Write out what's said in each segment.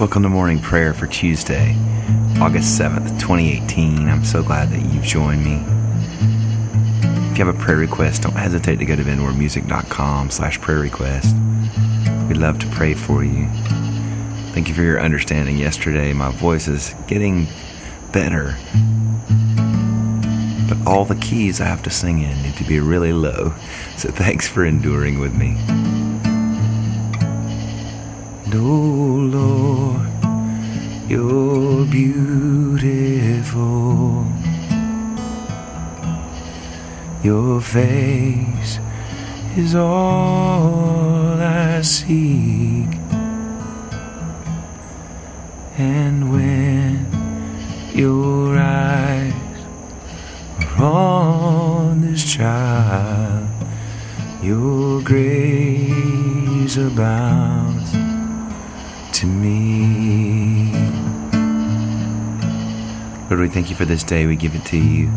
Welcome to morning prayer for Tuesday, August 7th, 2018. I'm so glad that you've joined me. If you have a prayer request, don't hesitate to go to vinwardmusic.com slash prayer request. We'd love to pray for you. Thank you for your understanding yesterday. My voice is getting better. But all the keys I have to sing in need to be really low. So thanks for enduring with me. Oh Lord, you're beautiful. Your face is all I seek. And when your grace abounds to me. Lord, we thank you for this day. We give it to you.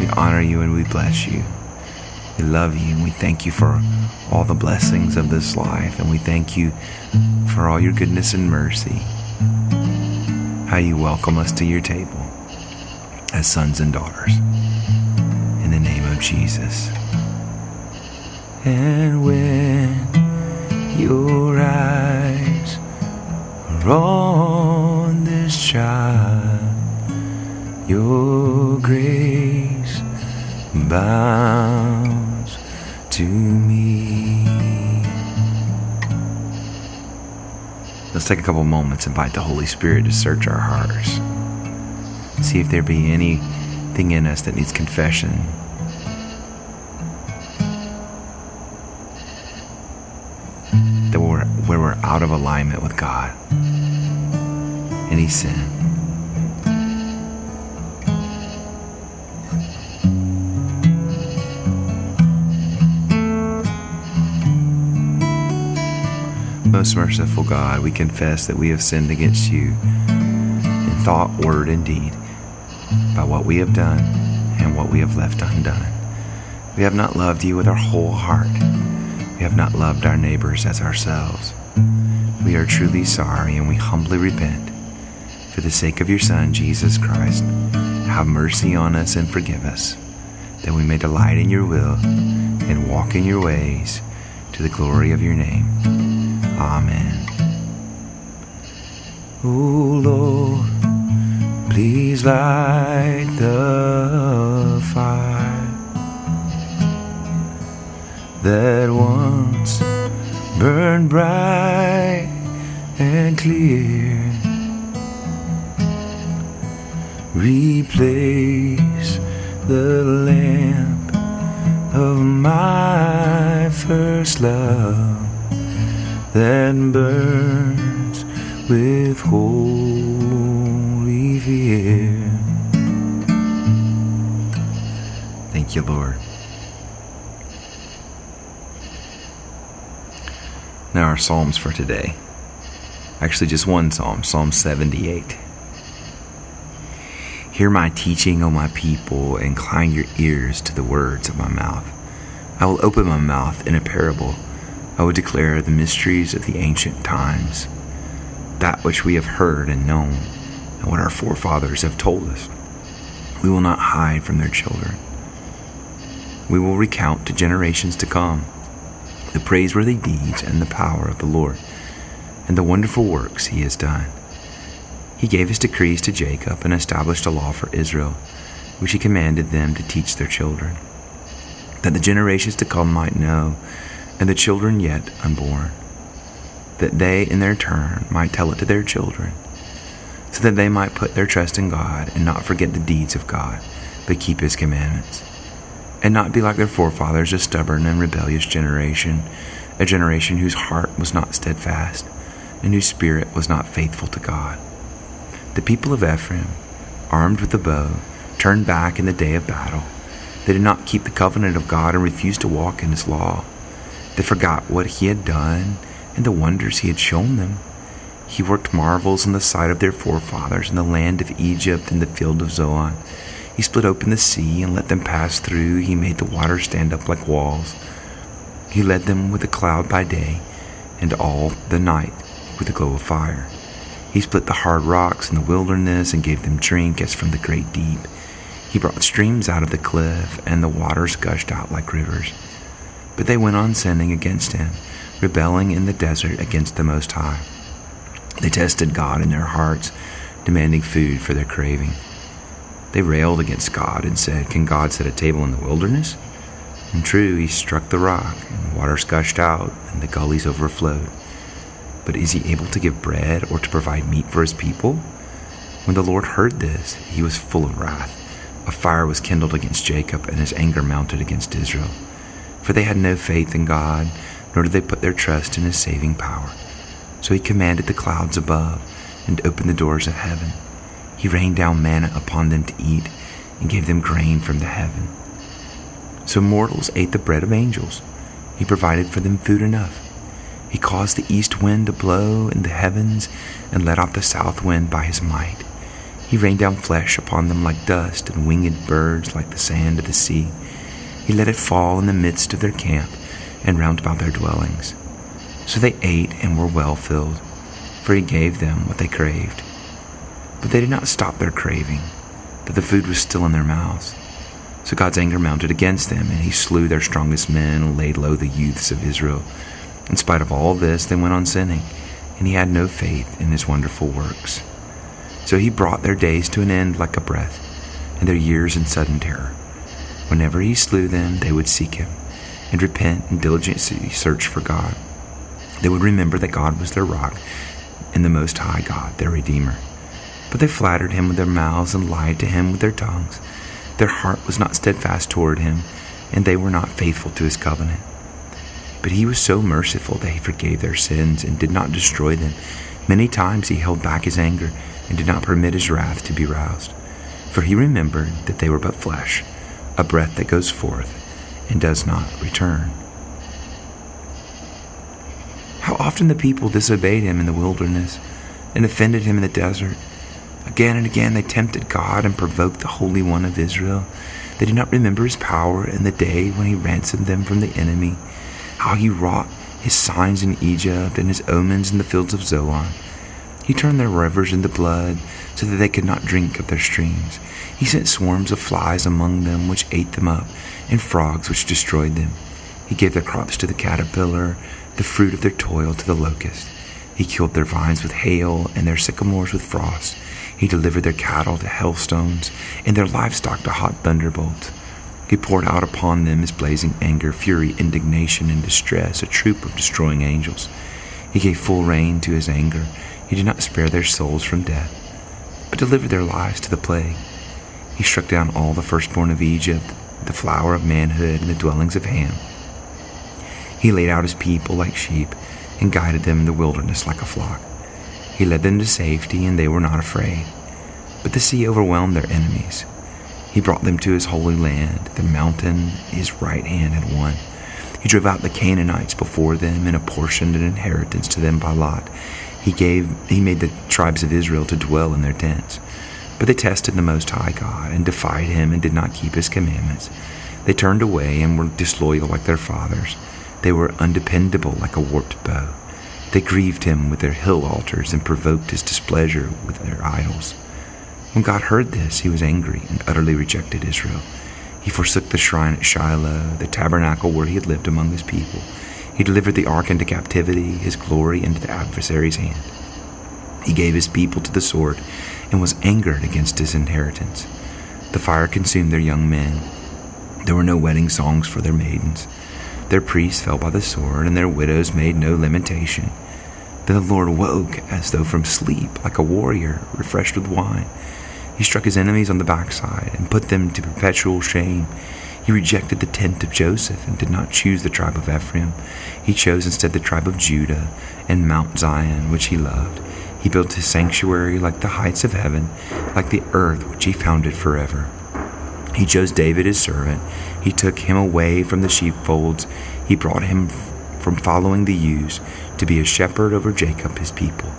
We honor you and we bless you. We love you and we thank you for all the blessings of this life. And we thank you for all your goodness and mercy. How you welcome us to your table as sons and daughters. In the name of Jesus. And when your eyes are on this child, your grace bounds to me. Let's take a couple moments, and invite the Holy Spirit to search our hearts. See if there be anything in us that needs confession. Of alignment with God. Any sin. Most merciful God, we confess that we have sinned against you in thought, word, and deed, by what we have done and what we have left undone. We have not loved you with our whole heart. We have not loved our neighbors as ourselves. We are truly sorry and we humbly repent. For the sake of your Son, Jesus Christ, have mercy on us and forgive us, that we may delight in your will and walk in your ways to the glory of your name. Amen. Oh Lord, please light the fire that once burned bright and clear. Replace the lamp of my first love that burns with holy fear. Thank you, Lord. Now, our Psalms for today. Actually, just one Psalm, Psalm 78. Hear my teaching, O my people, incline your ears to the words of my mouth. I will open my mouth in a parable. I will declare the mysteries of the ancient times, that which we have heard and known, and what our forefathers have told us. We will not hide from their children. We will recount to generations to come the praiseworthy deeds and the power of the Lord, and the wonderful works he has done. He gave his decrees to Jacob and established a law for Israel, which he commanded them to teach their children, that the generations to come might know, and the children yet unborn, that they in their turn might tell it to their children, so that they might put their trust in God and not forget the deeds of God, but keep his commandments, and not be like their forefathers, a stubborn and rebellious generation, a generation whose heart was not steadfast, and whose spirit was not faithful to God. The people of Ephraim, armed with the bow, turned back in the day of battle. They did not keep the covenant of God and refused to walk in his law. They forgot what he had done and the wonders he had shown them. He worked marvels in the sight of their forefathers in the land of Egypt and the field of Zoan. He split open the sea and let them pass through. He made the waters stand up like walls. He led them with a cloud by day, and all the night with a glow of fire. He split the hard rocks in the wilderness and gave them drink as from the great deep. He brought streams out of the cliff, and the waters gushed out like rivers. But they went on sinning against him, rebelling in the desert against the Most High. They tested God in their hearts, demanding food for their craving. They railed against God and said, Can God set a table in the wilderness? And true, he struck the rock, and the waters gushed out, and the gullies overflowed. But is he able to give bread or to provide meat for his people? When the Lord heard this, he was full of wrath. A fire was kindled against Jacob, and his anger mounted against Israel. For they had no faith in God, nor did they put their trust in his saving power. So he commanded the clouds above and opened the doors of heaven. He rained down manna upon them to eat and gave them grain from the heaven. So mortals ate the bread of angels. He provided for them food enough. He caused the east wind to blow in the heavens and let out the south wind by his might. He rained down flesh upon them like dust and winged birds like the sand of the sea. He let it fall in the midst of their camp and round about their dwellings. So they ate and were well filled, for he gave them what they craved. But they did not stop their craving, that the food was still in their mouths. So God's anger mounted against them, and he slew their strongest men and laid low the youths of Israel. In spite of all this, they went on sinning, and he had no faith in his wonderful works. So he brought their days to an end like a breath, and their years in sudden terror. Whenever he slew them, they would seek him, and repent and diligently search for God. They would remember that God was their rock, and the Most High God, their Redeemer. But they flattered him with their mouths and lied to him with their tongues. Their heart was not steadfast toward him, and they were not faithful to his covenant. But he was so merciful that he forgave their sins and did not destroy them. Many times he held back his anger and did not permit his wrath to be roused. For he remembered that they were but flesh, a breath that goes forth and does not return. How often the people disobeyed him in the wilderness and offended him in the desert. Again and again they tempted God and provoked the Holy One of Israel. They did not remember his power in the day when he ransomed them from the enemy how he wrought his signs in Egypt and his omens in the fields of Zoan. He turned their rivers into blood so that they could not drink of their streams. He sent swarms of flies among them, which ate them up, and frogs, which destroyed them. He gave their crops to the caterpillar, the fruit of their toil to the locust. He killed their vines with hail, and their sycamores with frost. He delivered their cattle to hailstones, and their livestock to hot thunderbolts. He poured out upon them his blazing anger, fury, indignation, and distress, a troop of destroying angels. He gave full rein to his anger. He did not spare their souls from death, but delivered their lives to the plague. He struck down all the firstborn of Egypt, the flower of manhood, and the dwellings of Ham. He laid out his people like sheep and guided them in the wilderness like a flock. He led them to safety, and they were not afraid. But the sea overwhelmed their enemies. He brought them to his holy land, the mountain his right hand had won. He drove out the Canaanites before them and apportioned an inheritance to them by lot. He gave he made the tribes of Israel to dwell in their tents. But they tested the most high God and defied him and did not keep his commandments. They turned away and were disloyal like their fathers. They were undependable like a warped bow. They grieved him with their hill altars and provoked his displeasure with their idols. When God heard this, he was angry and utterly rejected Israel. He forsook the shrine at Shiloh, the tabernacle where he had lived among his people. He delivered the ark into captivity, his glory into the adversary's hand. He gave his people to the sword and was angered against his inheritance. The fire consumed their young men. There were no wedding songs for their maidens. Their priests fell by the sword, and their widows made no lamentation. Then the Lord woke as though from sleep, like a warrior refreshed with wine. He struck his enemies on the backside and put them to perpetual shame. He rejected the tent of Joseph and did not choose the tribe of Ephraim. He chose instead the tribe of Judah and Mount Zion, which he loved. He built his sanctuary like the heights of heaven, like the earth which he founded forever. He chose David his servant. He took him away from the sheepfolds. He brought him from following the ewes to be a shepherd over Jacob his people,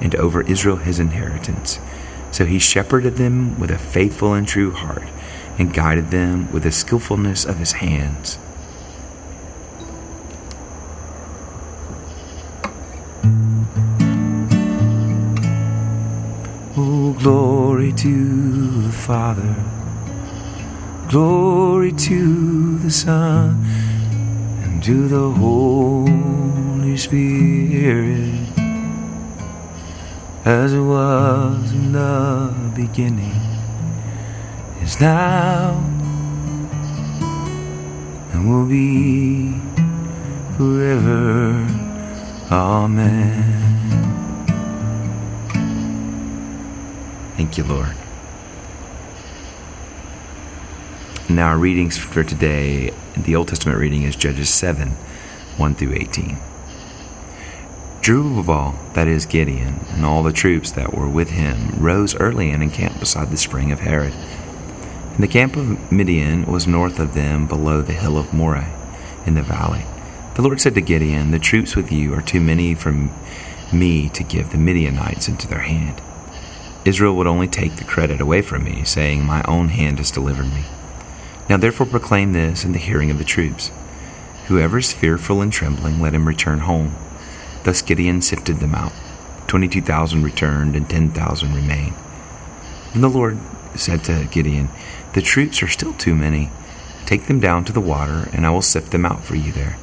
and over Israel his inheritance. So he shepherded them with a faithful and true heart, and guided them with the skillfulness of his hands. Oh, glory to the Father, glory to the Son, and to the Holy Spirit, as it was in the beginning, is now, and will be forever. Amen. Thank you, Lord. Now, our readings for today, the Old Testament reading is Judges 7 1 through 18. Jerubbaal, that is Gideon, and all the troops that were with him rose early and encamped beside the spring of Harod. And the camp of Midian was north of them below the hill of Moreh in the valley. The Lord said to Gideon, The troops with you are too many for me to give the Midianites into their hand. Israel would only take the credit away from me, saying, My own hand has delivered me. Now therefore proclaim this in the hearing of the troops. Whoever is fearful and trembling, let him return home. Thus Gideon sifted them out. Twenty two thousand returned, and ten thousand remained. Then the Lord said to Gideon, The troops are still too many. Take them down to the water, and I will sift them out for you there.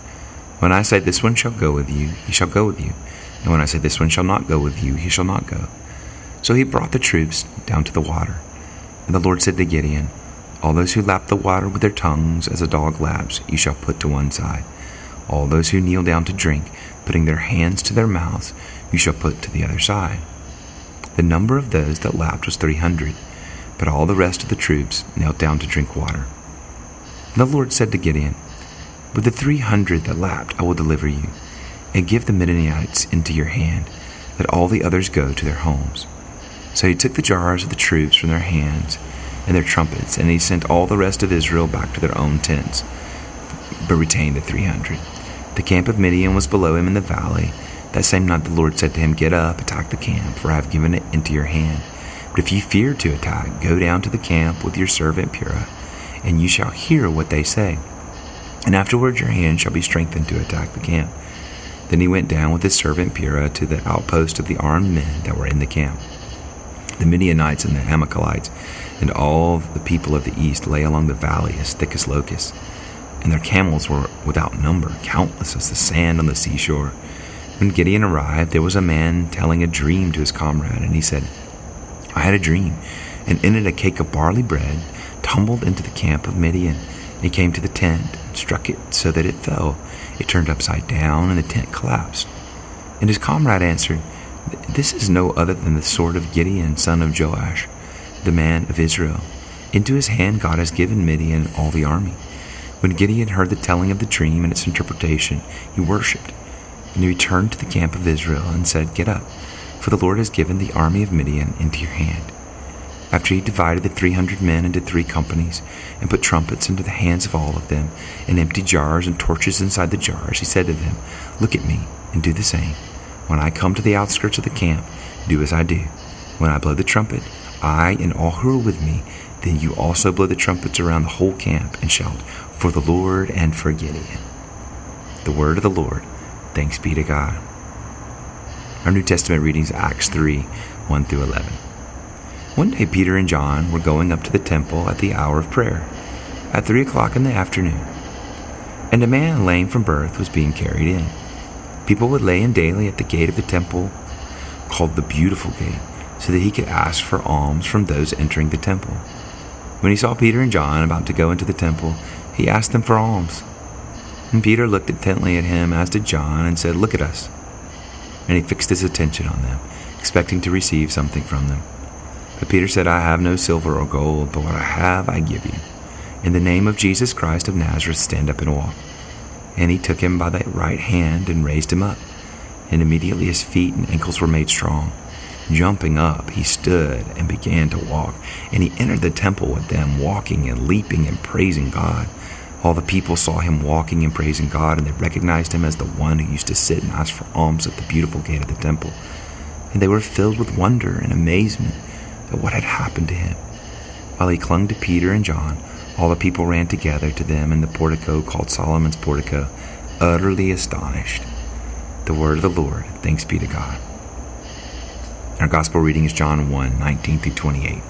When I say, This one shall go with you, he shall go with you. And when I say, This one shall not go with you, he shall not go. So he brought the troops down to the water. And the Lord said to Gideon, All those who lap the water with their tongues as a dog laps, you shall put to one side. All those who kneel down to drink, putting their hands to their mouths, you shall put to the other side. The number of those that lapped was three hundred, but all the rest of the troops knelt down to drink water. The Lord said to Gideon, With the three hundred that lapped I will deliver you, and give the Midianites into your hand, that all the others go to their homes. So he took the jars of the troops from their hands and their trumpets, and he sent all the rest of Israel back to their own tents, but retained the three hundred. The camp of Midian was below him in the valley. That same night the Lord said to him, Get up, attack the camp, for I have given it into your hand. But if you fear to attack, go down to the camp with your servant Purah, and you shall hear what they say. And afterwards your hand shall be strengthened to attack the camp. Then he went down with his servant Purah to the outpost of the armed men that were in the camp. The Midianites and the Amalekites and all the people of the east lay along the valley as thick as locusts, and their camels were without number, countless as the sand on the seashore. When Gideon arrived, there was a man telling a dream to his comrade, and he said, I had a dream, and in it a cake of barley bread tumbled into the camp of Midian. He came to the tent and struck it so that it fell. It turned upside down, and the tent collapsed. And his comrade answered, this is no other than the sword of Gideon, son of Joash, the man of Israel. Into his hand God has given Midian all the army. When Gideon heard the telling of the dream and its interpretation, he worshipped. And he returned to the camp of Israel and said, Get up, for the Lord has given the army of Midian into your hand. After he divided the three hundred men into three companies, and put trumpets into the hands of all of them, and empty jars and torches inside the jars, he said to them, Look at me, and do the same. When I come to the outskirts of the camp, do as I do. When I blow the trumpet, I and all who are with me, then you also blow the trumpets around the whole camp and shout, For the Lord and for Gideon. The word of the Lord. Thanks be to God. Our New Testament readings Acts 3 1 through 11. One day, Peter and John were going up to the temple at the hour of prayer, at three o'clock in the afternoon, and a man lame from birth was being carried in People would lay in daily at the gate of the temple, called the Beautiful Gate, so that he could ask for alms from those entering the temple. When he saw Peter and John about to go into the temple, he asked them for alms. And Peter looked intently at him, as did John, and said, Look at us. And he fixed his attention on them, expecting to receive something from them. But Peter said, I have no silver or gold, but what I have I give you. In the name of Jesus Christ of Nazareth, stand up and walk. And he took him by the right hand and raised him up. And immediately his feet and ankles were made strong. Jumping up, he stood and began to walk. And he entered the temple with them, walking and leaping and praising God. All the people saw him walking and praising God, and they recognized him as the one who used to sit and ask for alms at the beautiful gate of the temple. And they were filled with wonder and amazement at what had happened to him. While he clung to Peter and John, all the people ran together to them in the portico called Solomon's portico, utterly astonished. The word of the Lord. Thanks be to God. Our gospel reading is John 1 19 through 28.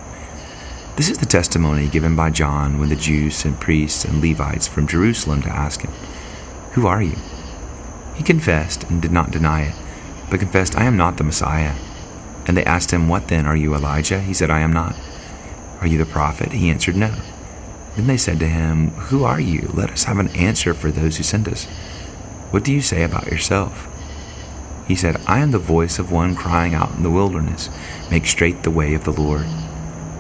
This is the testimony given by John when the Jews sent priests and Levites from Jerusalem to ask him, Who are you? He confessed and did not deny it, but confessed, I am not the Messiah. And they asked him, What then? Are you Elijah? He said, I am not. Are you the prophet? He answered, No. Then they said to him, Who are you? Let us have an answer for those who sent us. What do you say about yourself? He said, I am the voice of one crying out in the wilderness, Make straight the way of the Lord,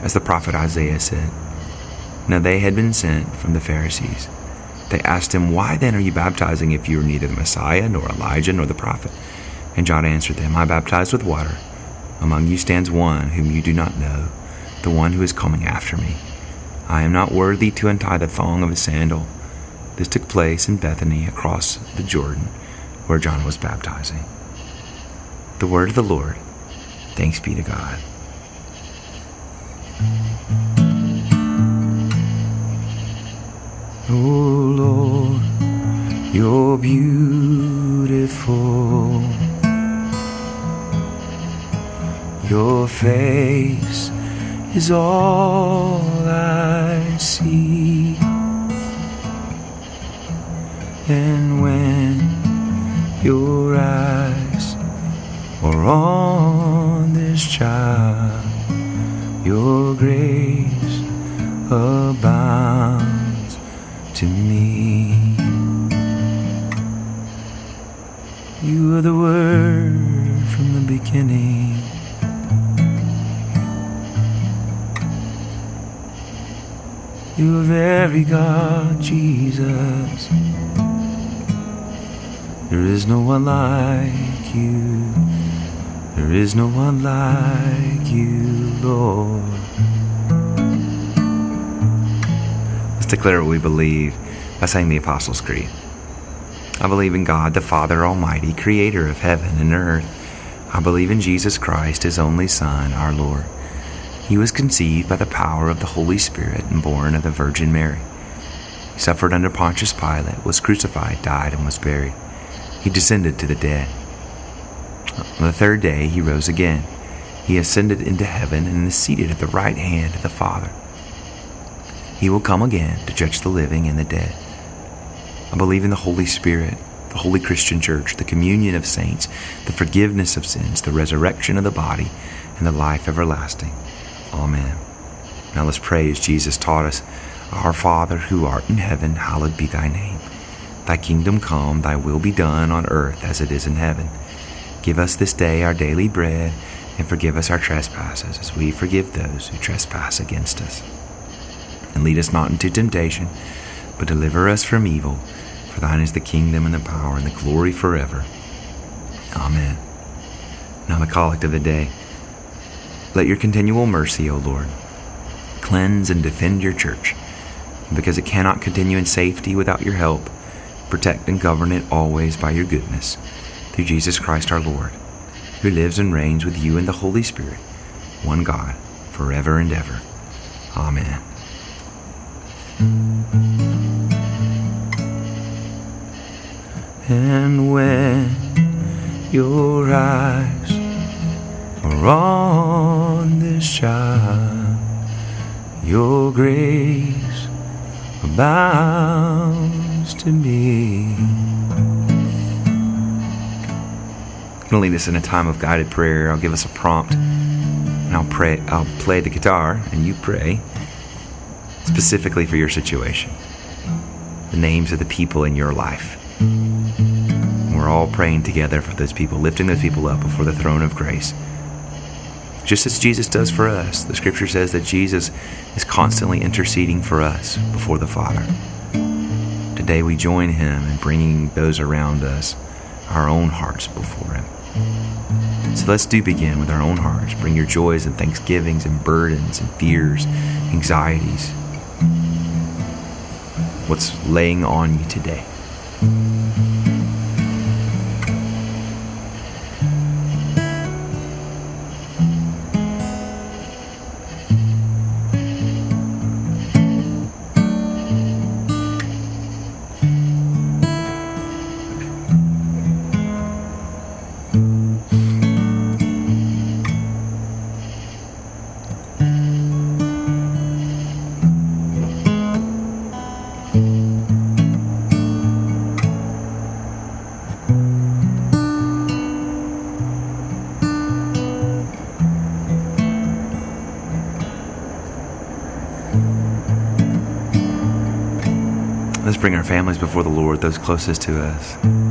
as the prophet Isaiah said. Now they had been sent from the Pharisees. They asked him, Why then are you baptizing if you are neither the Messiah, nor Elijah, nor the prophet? And John answered them, I baptize with water. Among you stands one whom you do not know the one who is coming after me. I am not worthy to untie the thong of his sandal. This took place in Bethany across the Jordan, where John was baptizing. The word of the Lord. Thanks be to God. Oh Lord, you're beautiful. Your face is all I see. And when your eyes are on this child, your grace abounds to me. You are the word from the beginning. You are very God, Jesus. There is no one like you. There is no one like you, Lord. Let's declare what we believe by saying the Apostles' Creed. I believe in God, the Father Almighty, creator of heaven and earth. I believe in Jesus Christ, his only Son, our Lord. He was conceived by the power of the Holy Spirit and born of the Virgin Mary. He suffered under Pontius Pilate, was crucified, died, and was buried. He descended to the dead. On the third day he rose again. He ascended into heaven and is seated at the right hand of the Father. He will come again to judge the living and the dead. I believe in the Holy Spirit, the Holy Christian Church, the communion of saints, the forgiveness of sins, the resurrection of the body, and the life everlasting. Amen. Now let's pray as Jesus taught us Our Father, who art in heaven, hallowed be thy name. Thy kingdom come, thy will be done on earth as it is in heaven. Give us this day our daily bread, and forgive us our trespasses as we forgive those who trespass against us. And lead us not into temptation, but deliver us from evil. For thine is the kingdom and the power and the glory forever. Amen. Now the collect of the day. Let your continual mercy, O Lord, cleanse and defend your church, because it cannot continue in safety without your help. Protect and govern it always by your goodness, through Jesus Christ our Lord, who lives and reigns with you in the Holy Spirit, one God, forever and ever. Amen. And when your eyes are on this child, your grace abounds to me. I'm gonna lead us in a time of guided prayer. I'll give us a prompt, and I'll pray. I'll play the guitar, and you pray specifically for your situation. The names of the people in your life. And We're all praying together for those people, lifting those people up before the throne of grace. Just as Jesus does for us, the scripture says that Jesus is constantly interceding for us before the Father. Today we join him in bringing those around us our own hearts before him. So let's do begin with our own hearts. Bring your joys and thanksgivings and burdens and fears, anxieties. What's laying on you today? Bring our families before the Lord, those closest to us.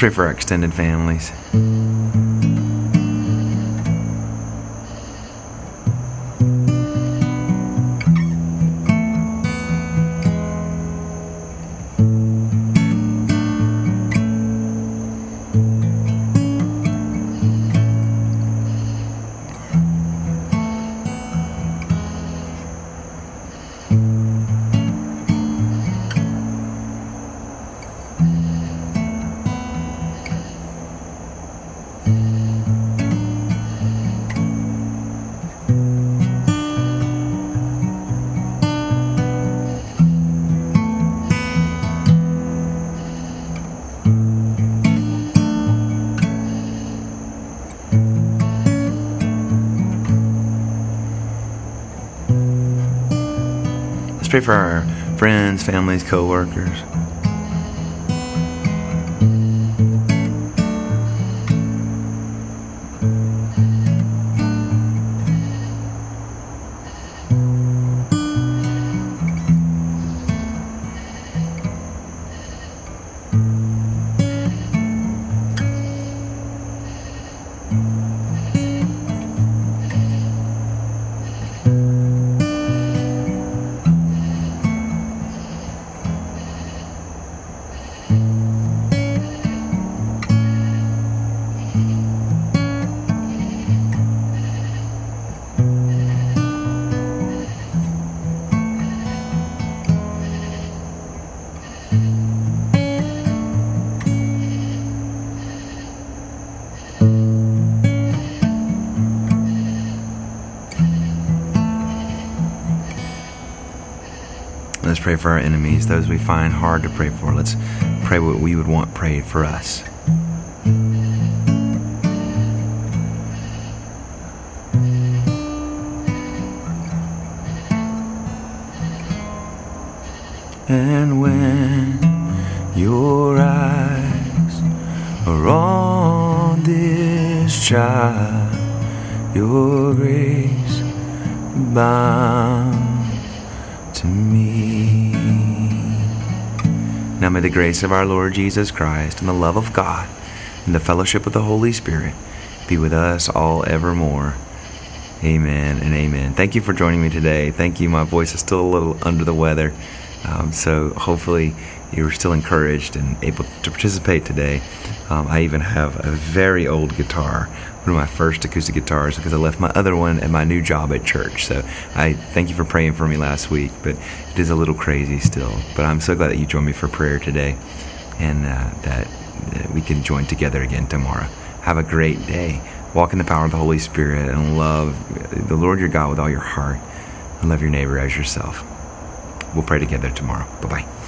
Pray for our extended families. Pray for our friends, families, co pray for our enemies, those we find hard to pray for. Let's pray what we would want prayed for us. And when your eyes are on this child, your grace bound Now may the grace of our Lord Jesus Christ and the love of God and the fellowship of the Holy Spirit be with us all evermore. Amen and amen. Thank you for joining me today. Thank you. My voice is still a little under the weather. Um, so hopefully you were still encouraged and able to participate today. Um, I even have a very old guitar, one of my first acoustic guitars, because I left my other one at my new job at church. So I thank you for praying for me last week, but it is a little crazy still. But I'm so glad that you joined me for prayer today and uh, that, that we can join together again tomorrow. Have a great day. Walk in the power of the Holy Spirit and love the Lord your God with all your heart and love your neighbor as yourself. We'll pray together tomorrow. Bye bye.